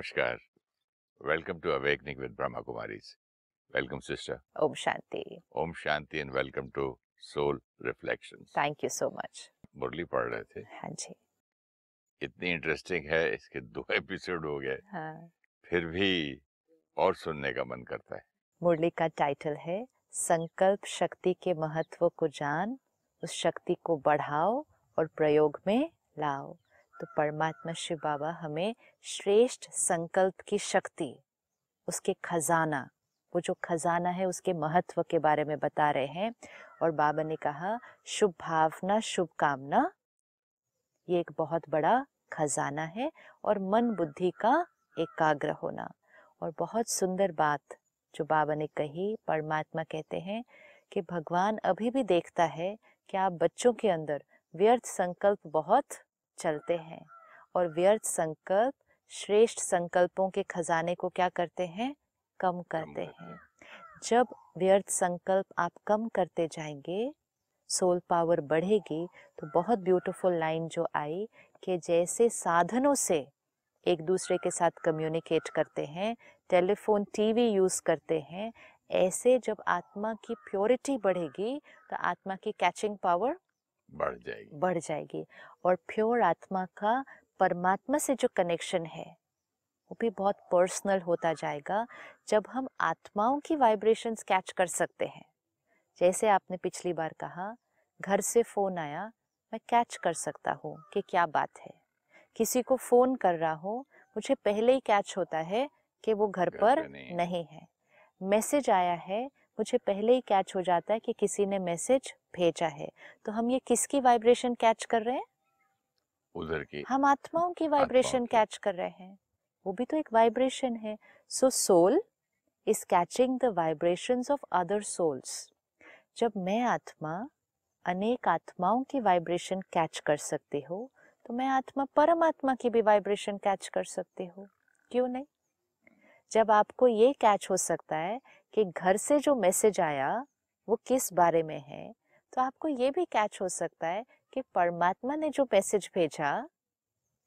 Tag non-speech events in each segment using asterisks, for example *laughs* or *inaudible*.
नमस्कार। Welcome to awakening with Brahma Kumaris. Welcome sister. Om Shanti. Om Shanti and welcome to soul reflection thank you so much Murli पढ़ रहे थे। हाँ जी। इतनी इंटरेस्टिंग है इसके दो एपिसोड हो गए। हाँ। फिर भी और सुनने का मन करता है। मुरली का टाइटल है संकल्प शक्ति के महत्व को जान उस शक्ति को बढ़ाओ और प्रयोग में लाओ। तो परमात्मा शिव बाबा हमें श्रेष्ठ संकल्प की शक्ति, उसके खजाना, वो जो खजाना है उसके महत्व के बारे में बता रहे हैं। और बाबा ने कहा, शुभ भावना, शुभ कामना, ये एक बहुत बड़ा खजाना है और मन बुद्धि का एकाग्र होना। और बहुत सुंदर बात जो बाबा ने कही, परमात्मा कहते हैं कि भगवान अभी भी देखता है कि आप बच्चों के अंदर व्यर्थ संकल्प बहुत चलते हैं। और व्यर्थ संकल्प श्रेष्ठ संकल्पों के खजाने को क्या करते हैं? कम करते हैं। जब व्यर्थ संकल्प आप कम करते जाएँगे सोल पावर बढ़ेगी तो बहुत ब्यूटीफुल लाइन जो आई कि जैसे साधनों से एक दूसरे के साथ कम्युनिकेट करते हैं टेलीफोन टीवी यूज़ करते हैं ऐसे जब आत्मा की प्योरिटी बढ़ेगी तो आत्मा की कैचिंग पावर बढ़ जाएगी। बढ़ जाएगी और प्योर आत्मा का परमात्मा से जो कनेक्शन है वो भी बहुत पर्सनल होता जाएगा जब हम आत्माओं की वाइब्रेशंस कैच कर सकते हैं। जैसे आपने पिछली बार कहा घर से फ़ोन आया मैं कैच कर सकता हूँ कि क्या बात है। किसी को फ़ोन कर रहा हो मुझे पहले ही कैच होता है कि वो घर पर। नहीं है। मैसेज आया है मुझे पहले ही कैच हो जाता है कि किसी ने मैसेज भेजा है। तो हम ये किसकी वाइब्रेशन कैच कर रहे हैं? उधर की। हम आत्माओं की वाइब्रेशन कैच कर रहे हैं। वो भी तो एक वाइब्रेशन है। So soul is catching the vibrations of other souls जब मैं आत्मा अनेक आत्माओं की वाइब्रेशन कैच कर सकती हो तो मैं आत्मा परमात्मा की भी वाइब्रेशन कैच कर सकती हूँ। क्यों नहीं? जब आपको ये कैच हो सकता है कि घर से जो मैसेज आया वो किस बारे में है? तो आपको ये भी कैच हो सकता है कि परमात्मा ने जो मैसेज भेजा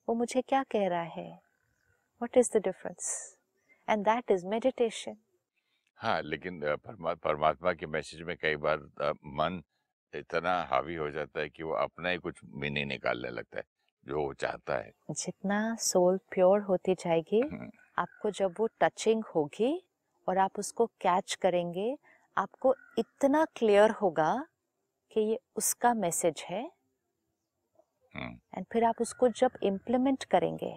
वो मुझे क्या कह रहा है? What is the difference and that is meditation हाँ लेकिन परमा, परमात्मा के मैसेज में कई बार मन इतना हावी हो जाता है कि वो अपना ही कुछ मीनिंग निकालने लगता है जो वो चाहता है। जितना सोल प्योर होती जाएगी हम्म, आपको जब वो टचिंग होगी और आप उसको कैच करेंगे आपको इतना क्लियर होगा कि ये उसका मैसेज है। एंड फिर आप उसको जब इम्प्लीमेंट करेंगे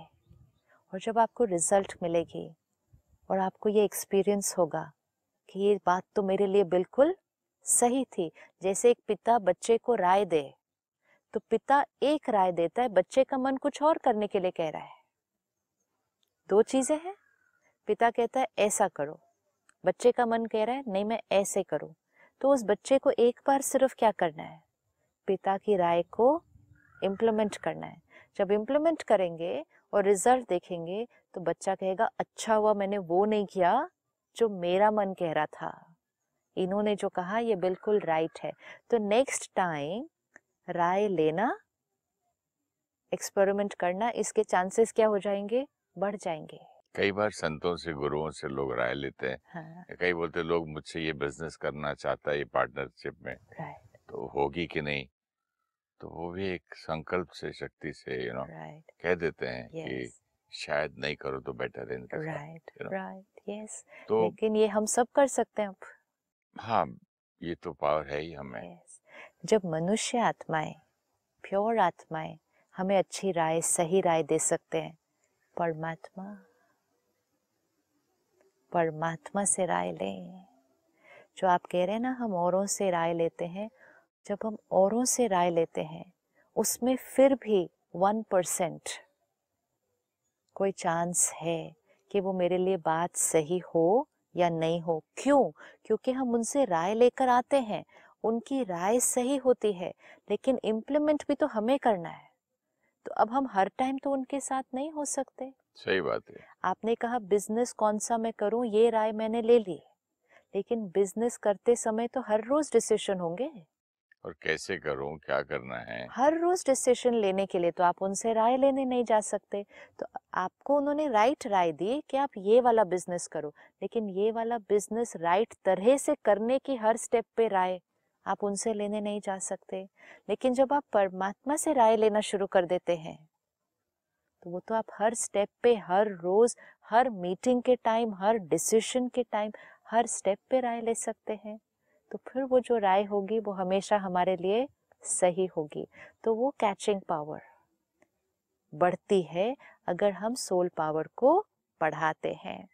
और जब आपको रिज़ल्ट मिलेगी और आपको ये एक्सपीरियंस होगा कि ये बात तो मेरे लिए बिल्कुल सही थी जैसे एक पिता बच्चे को राय दे तो पिता एक राय देता है बच्चे का मन कुछ और करने के लिए कह रहा है। दो चीज़ें हैं। पिता कहता है ऐसा करो। बच्चे का मन कह रहा है, नहीं, मैं ऐसे करूँ। तो उस बच्चे को एक बार सिर्फ़ क्या करना है? पिता की राय को इम्प्लीमेंट करना है। जब इम्प्लीमेंट करेंगे और रिज़ल्ट देखेंगे तो बच्चा कहेगा अच्छा हुआ, मैंने वो नहीं किया जो मेरा मन कह रहा था। इन्होंने जो कहा, ये बिल्कुल राइट है। तो नेक्स्ट टाइम राय लेना एक्सपेरिमेंट करना, इसके चांसेस क्या हो जाएँगे? बढ़ जाएँगे। कई बार संतों से गुरुओं से लोग राय लेते हैं। हाँ। कई बोलते लोग मुझसे ये बिज़नेस करना चाहता है ये पार्टनरशिप में। तो होगी कि नहीं? तो वो भी एक संकल्प से शक्ति से यू नो कह देते हैं कि शायद नहीं करो तो बेटर है इनके राइट राइट यस तो लेकिन ये हम सब कर सकते हैं अब। हाँ ये तो पावर है ही हमें। Yes. जब मनुष्य आत्माएँ प्योर आत्माएँ हमें अच्छी राय सही राय दे सकते हैं परमात्मा परमात्मा से राय लें। जो आप कह रहे हैं ना, हम औरों से राय लेते हैं, जब हम औरों से राय लेते हैं, उसमें फिर भी वन परसेंट कोई चांस है कि वो मेरे लिए बात सही हो या नहीं हो। क्यों? क्योंकि हम उनसे राय लेकर आते हैं। उनकी राय सही होती है, लेकिन इम्प्लीमेंट भी तो हमें करना है। तो अब हम हर टाइम तो उनके साथ नहीं हो सकते। सही बात है। आपने कहा बिज़नेस कौन सा मैं करूँ? ये राय मैंने ले ली। लेकिन बिज़नेस करते समय तो हर रोज डिसीशन होंगे। और कैसे करूँ? क्या करना है? हर रोज डिसीज़न लेने के लिए तो आप उनसे राय लेने नहीं जा सकते। तो आपको उन्होंने राइट राय दी कि आप ये वाला बिज़नेस करो। लेकिन ये वाला बिज़नेस राइट तरह से करने की हर स्टेप पे राय आप उनसे लेने नहीं जा सकते। लेकिन जब आप परमात्मा से राय लेना शुरू कर देते हैं तो वो तो आप हर स्टेप पे, हर रोज, हर मीटिंग के टाइम हर डिसीशन के टाइम हर स्टेप पे राय ले सकते हैं। तो फिर वो जो राय होगी, वो हमेशा हमारे लिए सही होगी। तो वो कैचिंग पावर बढ़ती है अगर हम सोल पावर को बढ़ाते हैं।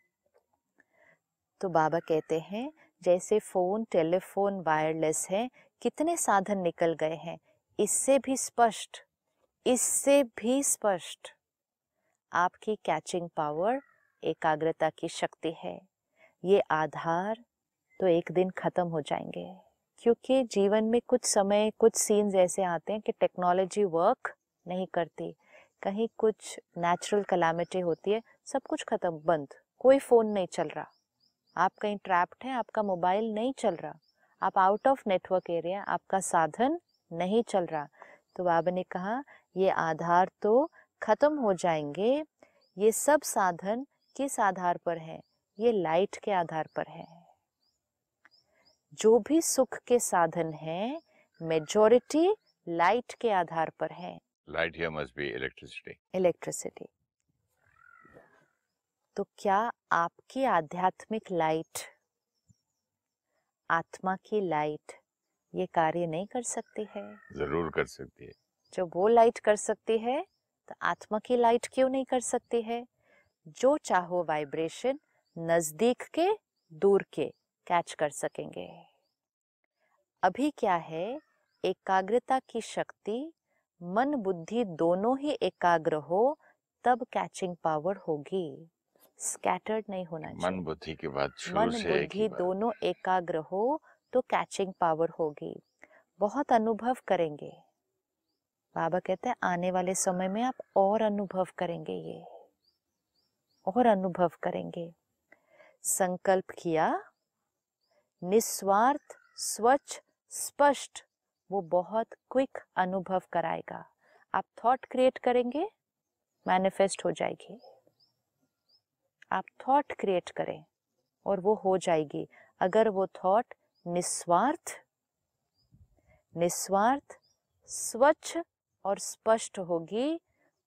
तो बाबा कहते हैं, जैसे फ़ोन टेलीफोन वायरलेस है, कितने साधन निकल गए हैं। इससे भी स्पष्ट, इससे भी स्पष्ट। आपकी कैचिंग पावर एकाग्रता की शक्ति है। ये आधार तो एक दिन ख़त्म हो जाएँगे। क्योंकि जीवन में कुछ समय, कुछ सीन्स ऐसे आते हैं कि टेक्नोलॉजी वर्क नहीं करती। कहीं कुछ नेचुरल कलामिटी होती है, सब कुछ ख़त्म, बंद। कोई फ़ोन नहीं चल रहा। आप कहीं ट्रैप्ड हैं, आपका मोबाइल नहीं चल रहा। आप आउट ऑफ़ नेटवर्क एरिया आपका साधन नहीं चल रहा। तो बाबा ने कहा, ये आधार तो ख़त्म हो जाएँगे ये सब साधन किस आधार पर है? ये लाइट के आधार पर है। जो भी सुख के साधन हैं मेजॉरिटी लाइट के आधार पर है। Light must be electricity electricity तो क्या आपकी आध्यात्मिक लाइट आत्मा की लाइट ये कार्य नहीं कर सकती है? ज़रूर कर सकती है। जो वो लाइट कर सकती है आत्मा की लाइट क्यों नहीं कर सकती है? जो चाहो वाइब्रेशन नज़दीक के दूर के कैच कर सकेंगे। अभी क्या है? एकाग्रता की शक्ति मन बुद्धि दोनों ही एकाग्र हो तब कैचिंग पावर होगी। स्कैटर्ड नहीं होना चाहिए। मन बुद्धि के बाद मन बुद्धि दोनों एकाग्र हो तो कैचिंग पावर होगी। बहुत अनुभव करेंगे। बाबा कहते हैं, आने वाले समय में आप और अनुभव करेंगे ये। और अनुभव करेंगे। संकल्प किया, निस्वार्थ, स्वच्छ, स्पष्ट, वो बहुत क्विक अनुभव कराएगा। आप थॉट क्रिएट करेंगे मैनिफेस्ट हो जाएगी। आप थॉट क्रिएट करें और वो हो जाएगी। अगर वो थॉट निस्वार्थ निस्वार्थ, स्वच्छ और स्पष्ट होगी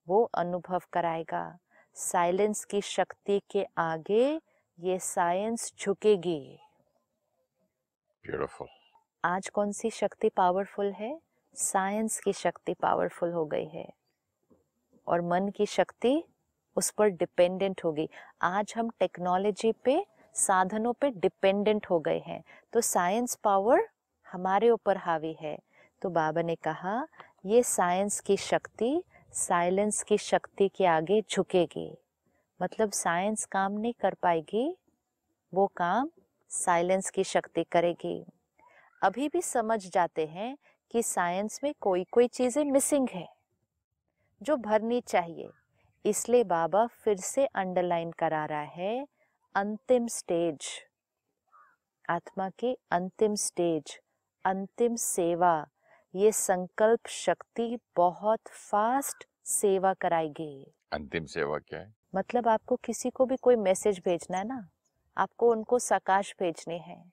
वो अनुभव कराएगा। साइलेंस की शक्ति के आगे ये साइंस झुकेगी। ब्यूटीफुल आज कौन सी शक्ति पावरफुल है? साइंस की शक्ति पावरफुल हो गई है। और मन की शक्ति उस पर डिपेंडेंट होगी। आज हम टेक्नोलॉजी पे साधनों पे डिपेंडेंट हो गए हैं। तो साइंस पावर हमारे ऊपर हावी है। तो बाबा ने कहा ये साइंस की शक्ति साइलेंस की शक्ति के आगे झुकेगी। मतलब साइंस काम नहीं कर पाएगी, वो काम साइलेंस की शक्ति करेगी। अभी भी समझ जाते हैं कि साइंस में कोई कोई चीज़ें मिसिंग है, जो भरनी चाहिए। इसलिए बाबा फिर से अंडरलाइन करा रहा है, अंतिम स्टेज। आत्मा की अंतिम स्टेज, अंतिम सेवा। ये संकल्प शक्ति बहुत फास्ट सेवा कराएगी। अंतिम सेवा क्या है? मतलब आपको किसी को भी कोई मैसेज भेजना है ना आपको उनको सकाश भेजने हैं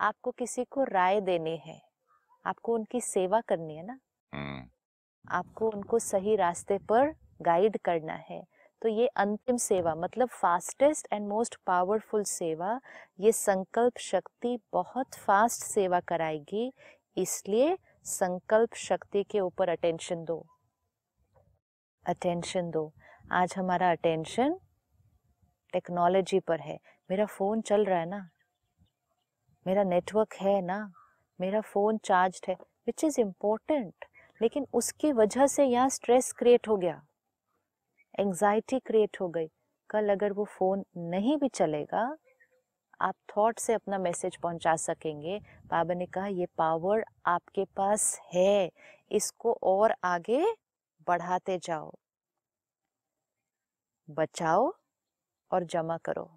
आपको किसी को राय देने है आपको उनकी सेवा करनी है ना। हम्म। आपको उनको सही रास्ते पर गाइड करना है। तो ये अंतिम सेवा मतलब फास्टेस्ट एंड मोस्ट पावरफुल सेवा ये संकल्प शक्ति बहुत फास्ट सेवा कराएगी इसलिए संकल्प शक्ति के ऊपर अटेंशन दो। अटेंशन दो। आज हमारा अटेंशन टेक्नोलॉजी पर है। मेरा फ़ोन चल रहा है ना? मेरा नेटवर्क है ना? मेरा फ़ोन चार्ज है विच इज़ इम्पोर्टेंट लेकिन उसकी वजह से यहाँ स्ट्रेस क्रिएट हो गया। एंजाइटी क्रिएट हो गई। कल अगर वो फ़ोन नहीं भी चलेगा आप थॉट से अपना मैसेज पहुँचा सकेंगे। बाबा ने कहा ये पावर आपके पास है। इसको और आगे बढ़ाते जाओ। बचाओ और जमा करो।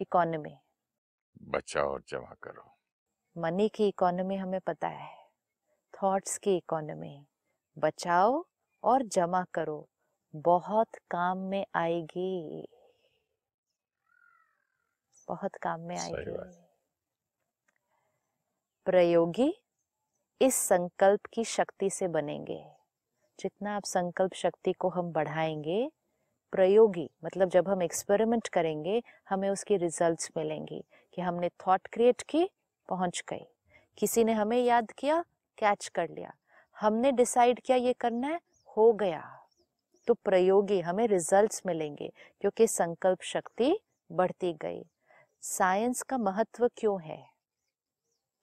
इकोनॉमी बचाओ और जमा करो। मनी की इकोनॉमी हमें पता है। थॉट्स की इकोनॉमी बचाओ और जमा करो। बहुत काम में आएगी। बहुत काम में आएगी प्रयोगी इस संकल्प की शक्ति से बनेंगे। जितना आप संकल्प शक्ति को हम बढ़ाएँगे प्रयोगी मतलब जब हम एक्सपेरिमेंट करेंगे हमें उसकी रिजल्ट्स मिलेंगी कि हमने थॉट क्रिएट की पहुँच गई। किसी ने हमें याद किया कैच कर लिया। हमने डिसाइड किया ये करना है हो गया। तो प्रयोगी हमें रिजल्ट्स मिलेंगे क्योंकि संकल्प शक्ति बढ़ती गई। साइंस का महत्व क्यों है?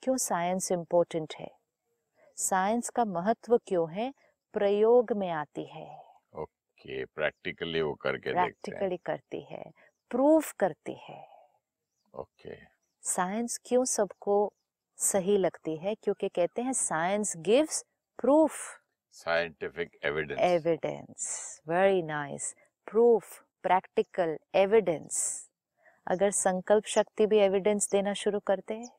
क्यों साइंस इम्पोर्टेंट है? साइंस का महत्व क्यों है? प्रयोग में आती है। कि प्रैक्टिकली वो करके प्रैक्टिकली करती है प्रूफ करती है। ओके। साइंस क्यों सबको सही लगती है? क्योंकि कहते हैं science gives proof. Scientific evidence evidence very nice proof practical evidence अगर संकल्प शक्ति भी एविडेंस देना शुरू करते हैं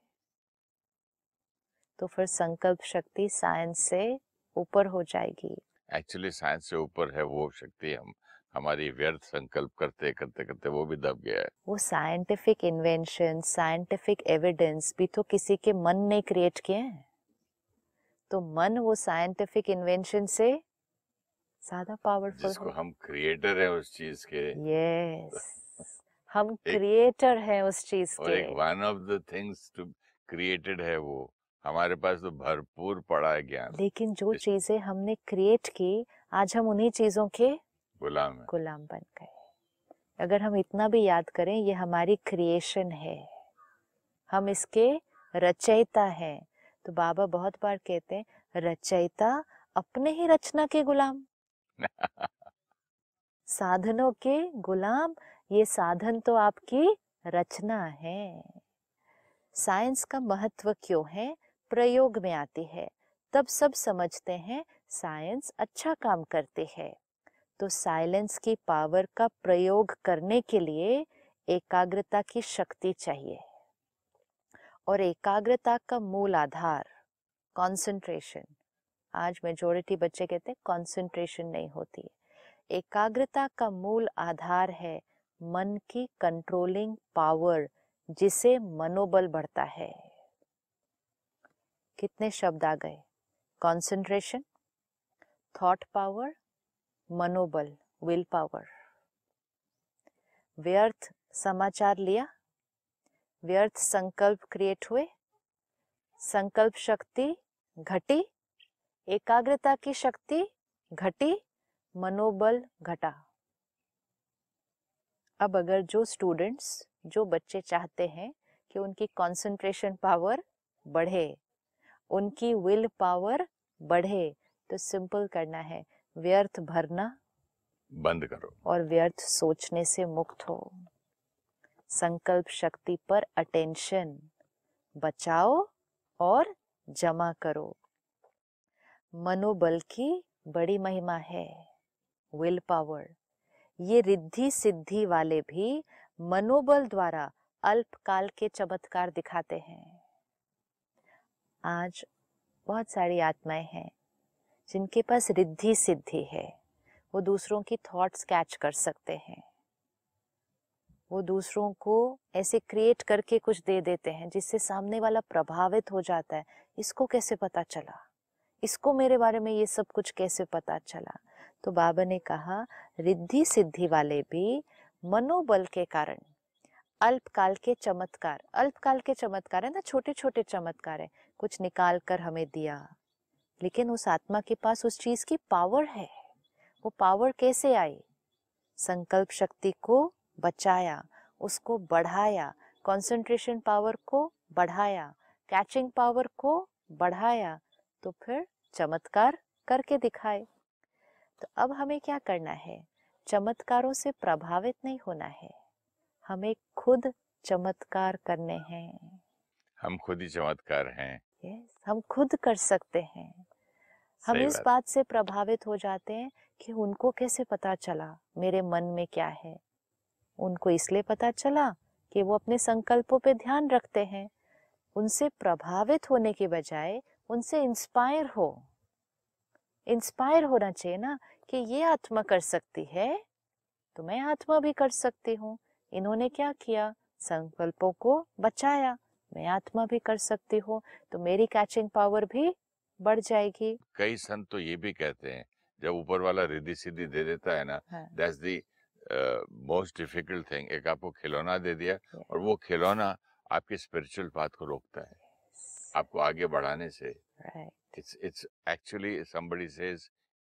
तो फिर संकल्प शक्ति साइंस से ऊपर हो जाएगी। एक्चुअली साइंस से ऊपर है वो शक्ति हम हमारी व्यर्थ संकल्प करते करते करते वो भी दब गया है। वो साइंटिफिक इन्वेंशन साइंटिफिक एविडेंस भी तो किसी के मन ने क्रिएट किए हैं। तो मन वो साइंटिफिक इन्वेंशन से ज़्यादा पावरफुल जिसको हम क्रिएटर है उस चीज़ के। यस हम क्रिएटर हैं उस चीज़ के one of the things to created है वो। हमारे पास तो भरपूर पड़ा है ज्ञान। लेकिन जो चीज़ें हमने क्रिएट की आज हम उन्हीं चीज़ों के गुलाम है। गुलाम बन गए अगर हम इतना भी याद करें ये हमारी क्रिएशन है। हम इसके रचयिता हैं। तो बाबा बहुत बार कहते हैं रचयिता अपने ही रचना के गुलाम। *laughs* साधनों के गुलाम ये साधन तो आपकी रचना है। साइंस का महत्व क्यों है? प्रयोग में आती है। तब सब समझते हैं साइंस अच्छा काम करती है। तो साइलेंस की पावर का प्रयोग करने के लिए एकाग्रता की शक्ति चाहिए। और एकाग्रता का मूल आधार कंसंट्रेशन आज मेजोरिटी बच्चे कहते हैं कंसंट्रेशन नहीं होती। एकाग्रता का मूल आधार है मन की कंट्रोलिंग पावर जिसे मनोबल बढ़ता है। कितने शब्द आ गए? कंसंट्रेशन थॉट पावर मनोबल विल पावर व्यर्थ समाचार लिया? व्यर्थ संकल्प क्रिएट हुए? संकल्प शक्ति घटी? एकाग्रता की शक्ति घटी? मनोबल घटा? अब अगर जो स्टूडेंट्स जो बच्चे चाहते हैं कि उनकी कंसंट्रेशन पावर बढ़े उनकी विल पावर बढ़े तो सिंपल करना है व्यर्थ भरना बंद करो। और व्यर्थ सोचने से मुक्त हो। संकल्प शक्ति पर अटेंशन बचाओ और जमा करो। मनोबल की बड़ी महिमा है विल पावर ये रिद्धि सिद्धि वाले भी मनोबल द्वारा अल्पकाल के चमत्कार दिखाते हैं। आज बहुत सारी आत्माएँ हैं जिनके पास रिद्धि सिद्धि है। वो दूसरों की थॉट्स कैच कर सकते हैं। वो दूसरों को ऐसे क्रिएट करके कुछ दे देते हैं जिससे सामने वाला प्रभावित हो जाता है। इसको कैसे पता चला? इसको मेरे बारे में ये सब कुछ कैसे पता चला? तो बाबा ने कहा, रिद्धि सिद्धि वाले भी मनोबल के कारण, अल्पकाल के चमत्कार, अल्पकाल के चमत्कार है ना छोटे छोटे चमत्कार है, कुछ निकाल कर हमें दिया। लेकिन उस आत्मा के पास उस चीज़ की पावर है। वो पावर कैसे आई? संकल्प शक्ति को बचाया, उसको बढ़ाया कंसंट्रेशन पावर को बढ़ाया कैचिंग पावर को बढ़ाया तो फिर चमत्कार करके दिखाए। तो अब हमें क्या करना है? चमत्कारों से प्रभावित नहीं होना है। हमें खुद चमत्कार करने हैं। हम खुद ही चमत्कार हैं। यस हम खुद कर सकते हैं। हम इस बात। बात से प्रभावित हो जाते हैं कि उनको कैसे पता चला मेरे मन में क्या है। उनको इसलिए पता चला कि वो अपने संकल्पों पे ध्यान रखते हैं। उनसे प्रभावित होने के बजाय उनसे इंस्पायर हो। इंस्पायर होना चाहिए ना कि ये आत्मा कर सकती है तो मैं आत्मा भी कर सकती हूँ। इन्होंने क्या किया? संकल्पों को बचाया। मैं आत्मा भी कर सकती हूँ तो मेरी कैचिंग पावर भी बढ़ जाएगी। कई संत तो ये भी कहते हैं जब ऊपर वाला रिद्धि सिद्धि दे देता है ना that's the most difficult thing एक आपको खिलौना दे दिया Yeah. और वो खिलौना आपके स्पिरिचुअल पाथ को रोकता है। आपको आगे बढ़ाने से right. It's it's actually somebody says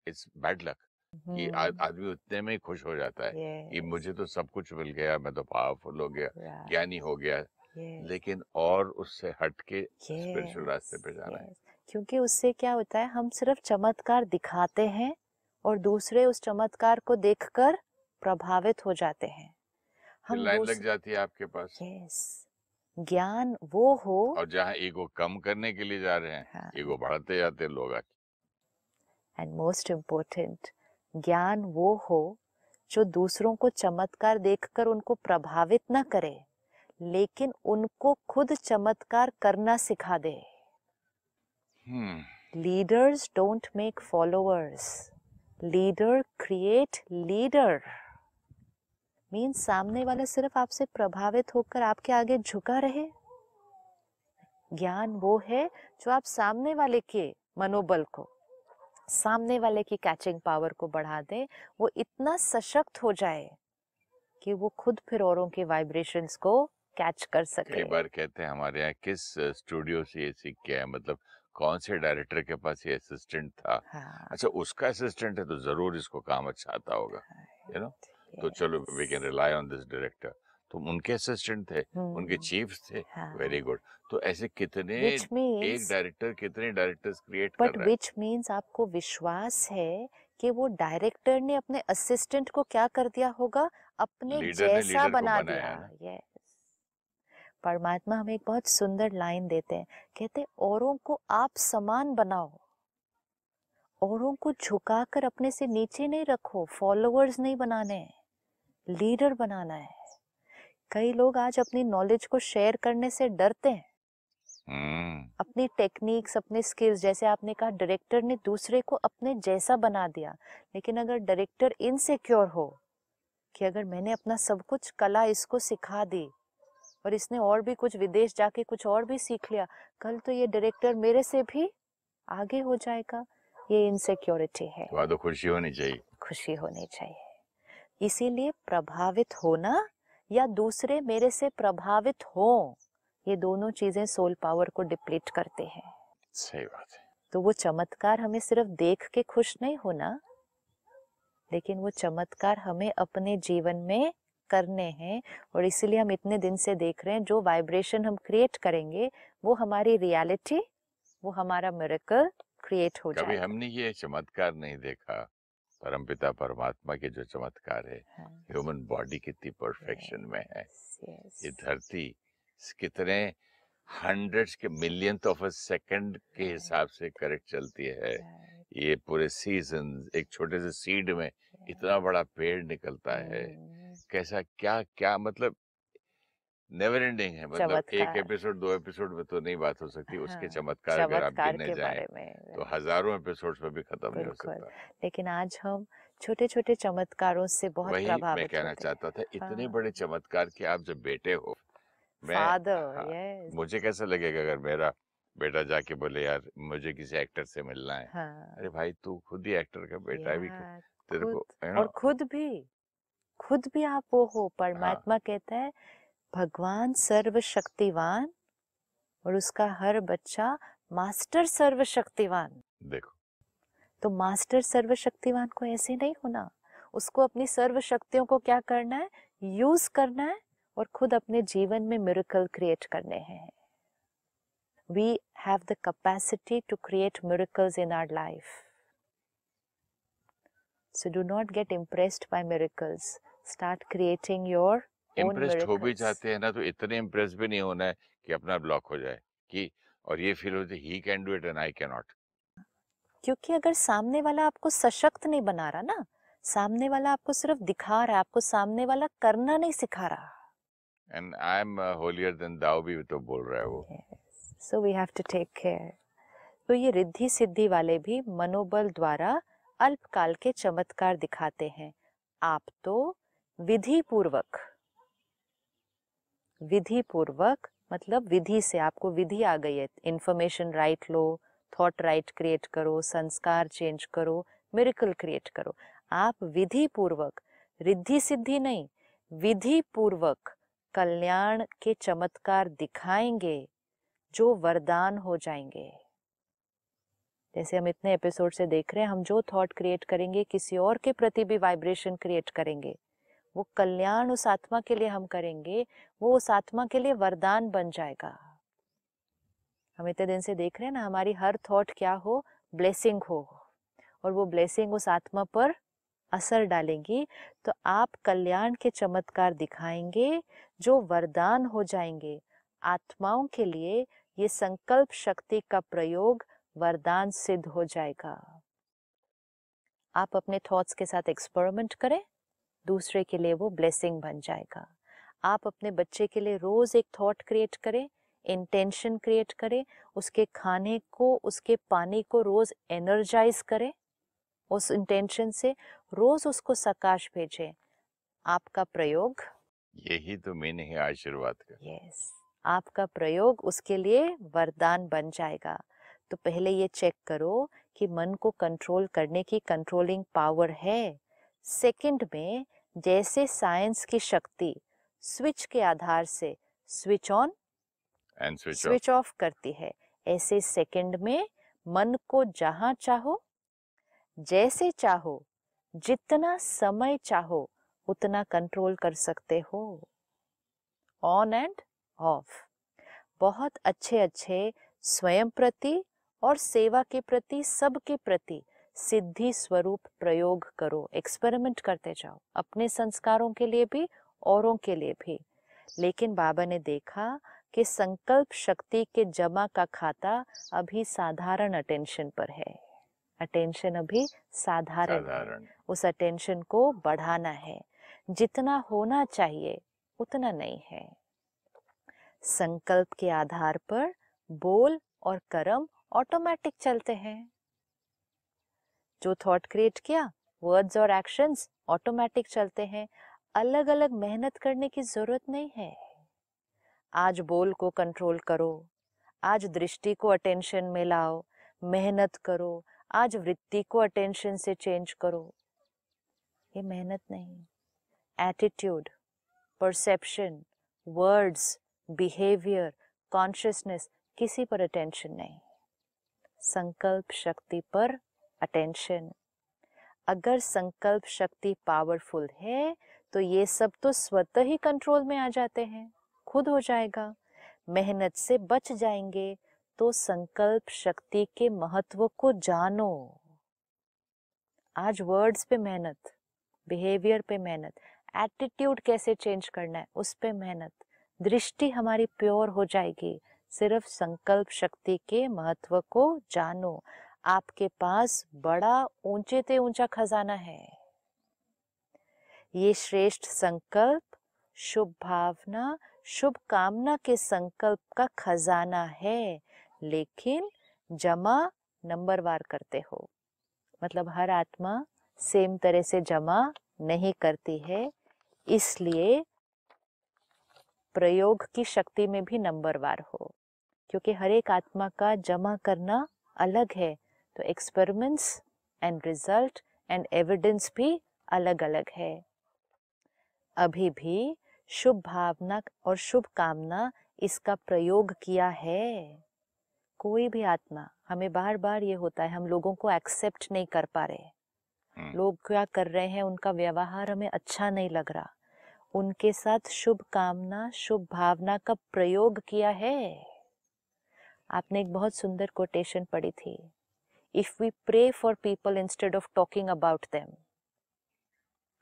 it's bad luck कि हम्म, आदमी उतने में ही खुश हो जाता है कि मुझे तो सब कुछ मिल गया मैं तो पावरफुल हो गया right, ज्ञानी हो गया। Yes, लेकिन और उससे हट के स्पिरिचुअल yes, रास्ते पे जाना है। Yes. क्योंकि उससे क्या होता है हम सिर्फ़ चमत्कार दिखाते हैं और दूसरे उस चमत्कार को देखकर प्रभावित हो जाते हैं। हम लाइन लग जाती है आपके पास। यस ज्ञान वो हो और जहाँ ईगो कम करने के लिए जा रहे हैं हाँ, ईगो बढ़ाते जाते हैं लोग। एंड मोस्ट इम्पोर्टेंट ज्ञान वो हो जो दूसरों को चमत्कार देखकर उनको प्रभावित ना करे लेकिन उनको खुद चमत्कार करना सिखा दे। Leaders don't make followers leader create leader mean सामने वाला सिर्फ़ आपसे प्रभावित होकर आपके आगे झुका रहे? ज्ञान वो है जो आप सामने वाले के मनोबल को सामने वाले की कैचिंग पावर को बढ़ा दे वो इतना सशक्त हो जाए कि वो खुद फिर औरों के वाइब्रेशंस को कैच कर कई सके बार कहते हैं हमारे यहाँ किस स्टूडियो से ये सीख के आए? मतलब कौन से डायरेक्टर के पास ये असिस्टेंट था? हाँ। अच्छा उसका असिस्टेंट है तो ज़रूर इसको काम अच्छा आता होगा। you know, तो चलो we can rely on this director तो उनके असिस्टेंट थे उनके हम्म, चीफ थे हाँ. वेरी गुड तो ऐसे कितने which एक डायरेक्टर कितने डायरेक्टर्स क्रिएट कर बट रहा है? विच मीन्स आपको विश्वास है कि वो डायरेक्टर ने अपने असिस्टेंट को क्या कर दिया होगा? अपने लीडर जैसा बना दिया। है यस परमात्मा हमें एक बहुत सुंदर लाइन देते हैं। कहते हैं, औरों को आप समान बनाओ। औरों को झुकाकर अपने से नीचे नहीं रखो फॉलोअर्स नहीं बनाने लीडर बनाना है। कई लोग आज अपनी नॉलेज को शेयर करने से डरते हैं। हम्म। अपनी टेक्निक्स अपने स्किल्स जैसे आपने कहा डायरेक्टर ने दूसरे को अपने जैसा बना दिया। लेकिन अगर डायरेक्टर इनसिक्योर हो कि अगर मैंने अपना सब कुछ कला इसको सिखा दी और इसने और भी कुछ विदेश जाके कुछ और भी सीख लिया कल तो ये डायरेक्टर मेरे से भी आगे हो जाएगा। ये इनसिक्योरिटी है। तो खुशी होनी चाहिए। खुशी होनी चाहिए। इसीलिए प्रभावित होना या दूसरे मेरे से प्रभावित हो ये दोनों चीज़ें सोल पावर को डिप्लीट करते हैं। सही बात है। तो वो चमत्कार हमें सिर्फ़ देख के खुश नहीं होना लेकिन वो चमत्कार हमें अपने जीवन में करने हैं और इसीलिए हम इतने दिन से देख रहे हैं जो वाइब्रेशन हम क्रिएट करेंगे वो हमारी रियलिटी वो हमारा मेरेकल क्रिएट हो कभी हमने ये चमत्कार नहीं देखा परमपिता परमात्मा के जो चमत्कार है ह्यूमन बॉडी कितनी परफेक्शन में है। ये धरती कितने हंड्रेड्स के मिलियन ऑफ़ अ सेकंड के हिसाब से करेक्ट चलती है। ये पूरे सीज़न एक छोटे से सीड में इतना बड़ा पेड़ निकलता है। कैसा क्या क्या मतलब नेवर एंडिंग है मतलब एक एपिसोड दो एपिसोड में तो नहीं बात हो सकती हाँ, उसके चमत्कार अगर आप गिनने जाएँ तो हज़ारों एपिसोड्स में भी खत्म नहीं हो सकता। लेकिन आज हम छोटे छोटे चमत्कारों से बहुत वही प्रभावित मैं कहना चाहता था इतने हाँ। बड़े चमत्कार कि आप जब बेटे हो मैं हाँ, मुझे कैसा लगेगा अगर मेरा बेटा जाके बोले यार मुझे किसी एक्टर से मिलना है। हाँ। अरे भाई तू खुद ही एक्टर का बेटा है भी तेरे को खुद और खुद भी खुद भी आप वो हो हाँ। परमात्मा कहता है भगवान सर्वशक्तिवान और उसका हर बच्चा मास्टर सर्वशक्तिवान। देखो। तो मास्टर सर्वशक्तिवान को ऐसे नहीं होना। उसको अपनी सर्वशक्तियों को क्या करना है? यूज़ करना है और खुद अपने जीवन में मिरेकल क्रिएट करने हैं। We have the capacity to create miracles in our life so do not get impressed by miracles. Start creating own impressed हो भी चाहते हैं ना तो इतने इम्प्रेस भी नहीं होना है कि अपना ब्लॉक हो जाए कि और ये फील होती ही can do it and I can not क्योंकि अगर सामने वाला आपको सशक्त नहीं बना रहा ना सामने वाला आपको सिर्फ़ दिखा रहा है आपको सामने वाला करना नहीं सिखा रहा and I am holier than thou भी तो बोल रहा है वो. So we have to take care. तो ये रिद्धि सिद्धि वाले भी मनोबल द्वारा अल्पकाल के चमत्कार दिखाते हैं आप तो विधि पूर्वक विधि पूर्वक मतलब विधि से आपको विधि आ गई है। इंफॉर्मेशन राइट लो थॉट राइट क्रिएट करो, संस्कार चेंज करो मिरेकल क्रिएट करो। आप विधि पूर्वक रिद्धि सिद्धि नहीं विधि पूर्वक कल्याण के चमत्कार दिखाएँगे, जो वरदान हो जाएँगे। जैसे हम इतने एपिसोड से देख रहे हैं, हम जो थॉट क्रिएट करेंगे, किसी और के प्रति भी वाइब्रेशन क्रिएट करेंगे। वो कल्याण उस आत्मा के लिए हम करेंगे, वो उस आत्मा के लिए वरदान बन जाएगा। हम इतने दिन से देख रहे हैं ना, हमारी हर थॉट क्या हो? ब्लेसिंग हो। और वो ब्लेसिंग उस आत्मा पर असर डालेंगी। तो आप कल्याण के चमत्कार दिखाएँगे, जो वरदान हो जाएँगे। आत्माओं के लिए ये संकल्प शक्ति का प्रयोग वरदान सिद्ध हो जाएगा। आप अपने थॉट्स के साथ एक्सपेरिमेंट करें। दूसरे के लिए वो ब्लेसिंग बन जाएगा। आप अपने बच्चे के लिए रोज एक थॉट क्रिएट करें इंटेंशन क्रिएट करें उसके खाने को उसके पानी को रोज एनर्जाइज करें। उस इंटेंशन से रोज उसको सकाश भेजें। आपका प्रयोग? यही तो मैंने है आशीर्वाद का। यस आपका प्रयोग उसके लिए वरदान बन जाएगा। तो पहले ये चेक करो कि मन को कंट्रोल करने की कंट्रोलिंग पावर है। सेकंड में जैसे साइंस की शक्ति स्विच के आधार से switch on and switch off. Switch off करती है। ऐसे सेकंड में मन को जहाँ चाहो जैसे चाहो जितना समय चाहो उतना कंट्रोल कर सकते हो। On and off. बहुत अच्छे अच्छे स्वयं प्रति और सेवा के प्रति सबके प्रति सिद्धि स्वरूप प्रयोग करो एक्सपेरिमेंट करते जाओ अपने संस्कारों के लिए भी औरों के लिए भी। लेकिन बाबा ने देखा कि संकल्प शक्ति के जमा का खाता अभी साधारण अटेंशन पर है। अटेंशन अभी साधारण है। उस अटेंशन को बढ़ाना है। जितना होना चाहिए उतना नहीं है। संकल्प के आधार पर बोल और कर्म ऑटोमेटिक चलते हैं। जो थॉट क्रिएट किया वर्ड्स और एक्शंस ऑटोमेटिक चलते हैं। अलग अलग मेहनत करने की ज़रूरत नहीं है। आज बोल को कंट्रोल करो, आज दृष्टि को अटेंशन में लाओ, मेहनत करो, आज वृत्ति को अटेंशन से चेंज करो। ये मेहनत नहीं attitude perception words behaviour consciousness किसी पर अटेंशन नहीं। संकल्प शक्ति पर अटेंशन अगर संकल्प शक्ति पावरफुल है तो ये सब तो स्वतः ही कंट्रोल में आ जाते हैं, खुद हो जाएगा। मेहनत से बच जाएँगे तो संकल्प शक्ति के महत्व को जानो। आज वर्ड्स पे मेहनत बिहेवियर पे मेहनत एटीट्यूड कैसे चेंज करना है, उस पे मेहनत। दृष्टि हमारी प्योर हो जाएगी, सिर्फ़ संकल्प शक्ति के महत्व को जानो। आपके पास बड़ा ऊँचे ते ऊँचा खजाना है। ये श्रेष्ठ संकल्प, शुभ भावना, शुभ कामना के संकल्प का खजाना है, लेकिन जमा नंबरवार करते हो। मतलब हर आत्मा सेम तरह से जमा नहीं करती है, इसलिए प्रयोग की शक्ति में भी नंबरवार हो, क्योंकि हर एक आत्मा का जमा करना अलग है। तो experiments and result and evidence भी अलग अलग है। अभी भी शुभ भावना और शुभ कामना इसका प्रयोग किया है। कोई भी आत्मा हमें बार बार ये होता है हम लोगों को एक्सेप्ट नहीं कर पा रहे। हम्म। लोग क्या कर रहे हैं उनका व्यवहार हमें अच्छा नहीं लग रहा। उनके साथ शुभ कामना शुभ भावना का प्रयोग किया है। आपने एक बहुत सुंदर कोटेशन पढ़ी थी। If we pray for people instead of talking about them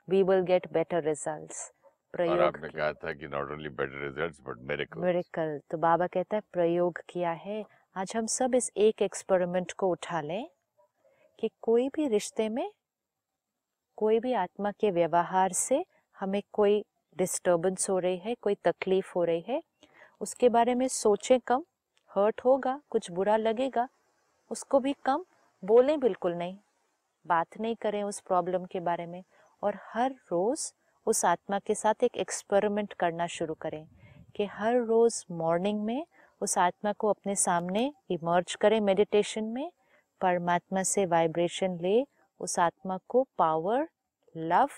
we will get better results और प्रयोग आपने कहा था कि not only better results but miracle miracle तो बाबा कहता है प्रयोग किया है। आज हम सब इस एक एक्सपेरिमेंट को उठा लें कि कोई भी रिश्ते में कोई भी आत्मा के व्यवहार से हमें कोई डिस्टर्बेंस हो रही है कोई तकलीफ़ हो रही है उसके बारे में सोचें कम। हर्ट होगा कुछ बुरा लगेगा उसको भी कम। बोलें बिल्कुल नहीं। बात नहीं करें उस प्रॉब्लम के बारे में और हर रोज़ उस आत्मा के साथ एक एक्सपेरिमेंट करना शुरू करें कि हर रोज़ मॉर्निंग में उस आत्मा को अपने सामने इमर्ज करें मेडिटेशन में, परमात्मा से वाइब्रेशन ले, उस आत्मा को पावर लव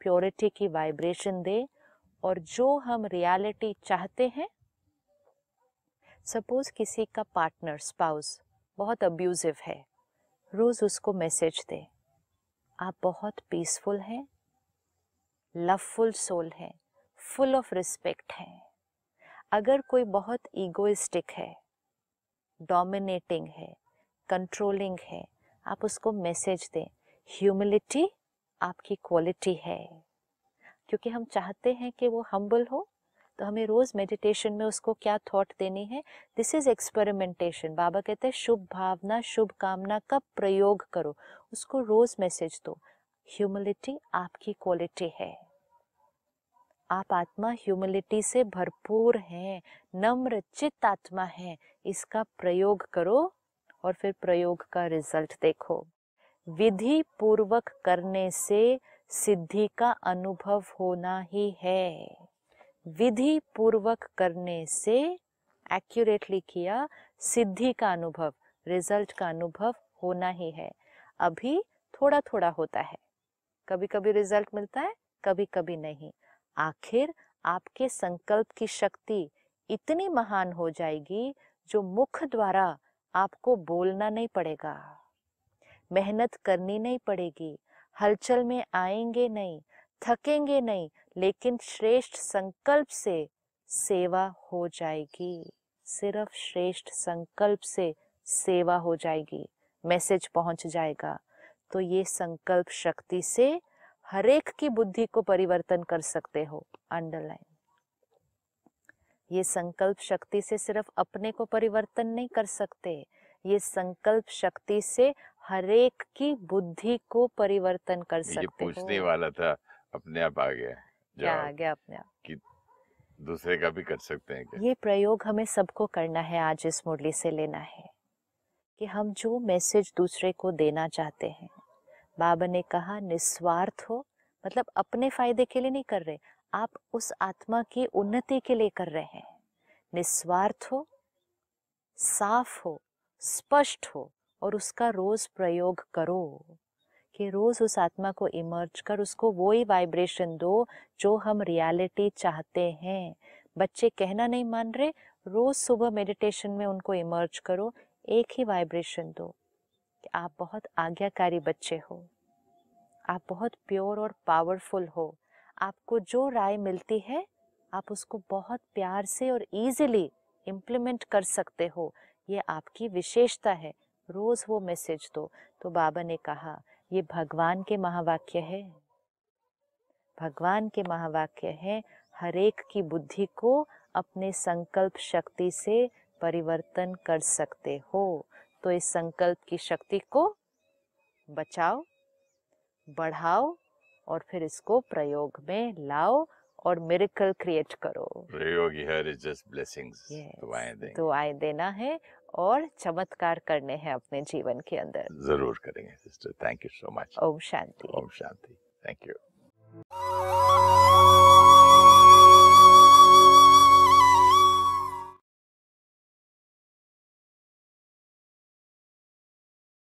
प्योरिटी की वाइब्रेशन दे और जो हम रियलिटी चाहते हैं सपोज़ किसी का पार्टनर स्पाउस बहुत अब्यूजिव है। रोज़ उसको मैसेज दे। आप बहुत पीसफुल हैं लवफुल सोल हैं फुल ऑफ़ रिस्पेक्ट हैं। अगर कोई बहुत ईगोइस्टिक है डोमिनेटिंग है कंट्रोलिंग है, आप उसको मैसेज दें ह्यूमिलिटी आपकी क्वालिटी है। क्योंकि हम चाहते हैं कि वो हम्बल हो तो हमें रोज़ मेडिटेशन में उसको क्या थॉट देनी है? दिस इज़ एक्सपेरिमेंटेशन बाबा कहते हैं, शुभ भावना, शुभ कामना का प्रयोग करो। उसको रोज़ मैसेज दो। ह्यूमिलिटी आपकी क्वालिटी है। आप आत्मा ह्यूमिलिटी से भरपूर हैं, नम्र चित आत्मा है। इसका प्रयोग करो और फिर प्रयोग का रिज़ल्ट देखो। विधि पूर्वक करने से सिद्धि का अनुभव होना ही है। विधि पूर्वक करने से एक्यूरेटली किया, सिद्धि का अनुभव रिज़ल्ट का अनुभव होना ही है। अभी थोड़ा थोड़ा होता है। कभी कभी रिज़ल्ट मिलता है कभी कभी नहीं। आखिर आपके संकल्प की शक्ति इतनी महान हो जाएगी जो मुख द्वारा आपको बोलना नहीं पड़ेगा। मेहनत करनी नहीं पड़ेगी। हलचल में आएँगे नहीं। थकेंगे नहीं लेकिन श्रेष्ठ संकल्प से सेवा हो जाएगी। सिर्फ़ श्रेष्ठ संकल्प से सेवा हो जाएगी। मैसेज पहुँच जाएगा। तो ये संकल्प शक्ति से हरेक की बुद्धि को परिवर्तन कर सकते हो। अंडरलाइन। ये संकल्प शक्ति से सिर्फ़ अपने को परिवर्तन नहीं कर सकते। ये संकल्प शक्ति से हरेक की बुद्धि को परिवर्तन कर ये सकते पूछने हो वाला था। अपने आप आ गया क्या आ गया अपने आप? कि दूसरे का भी कर सकते हैं क्या? ये प्रयोग हमें सबको करना है आज इस मुरली से लेना है। कि हम जो मैसेज दूसरे को देना चाहते हैं बाबा ने कहा निस्वार्थ हो। मतलब अपने फ़ायदे के लिए नहीं कर रहे आप उस आत्मा की उन्नति के लिए कर रहे हैं। निस्वार्थ हो साफ़ हो स्पष्ट हो और उसका रोज प्रयोग करो। कि रोज उस आत्मा को इमर्ज कर उसको वो ही वाइब्रेशन दो, जो हम रियलिटी चाहते हैं। बच्चे कहना नहीं मान रहे, रोज सुबह मेडिटेशन में उनको इमर्ज करो, एक ही वाइब्रेशन दो कि आप बहुत आज्ञाकारी बच्चे हो। आप बहुत प्योर और पावरफुल हो। आपको जो राय मिलती है, आप उसको बहुत प्यार से और इजीली इम्प्लीमेंट कर सकते हो। ये आपकी विशेषता है। रोज वो मैसेज दो। तो बाबा ने कहा ये भगवान के महावाक्य है। भगवान के महावाक्य है हरेक की बुद्धि को अपने संकल्प शक्ति से परिवर्तन कर सकते हो। तो इस संकल्प की शक्ति को बचाओ बढ़ाओ और फिर इसको प्रयोग में लाओ और मिरेकल क्रिएट करो। प्रयोग here is just blessings Yes, दुआएँ दुआएँ देना है और चमत्कार करने हैं अपने जीवन के अंदर। ज़रूर करेंगे sister thank you so much Om Shanti. Om Shanti. Thank you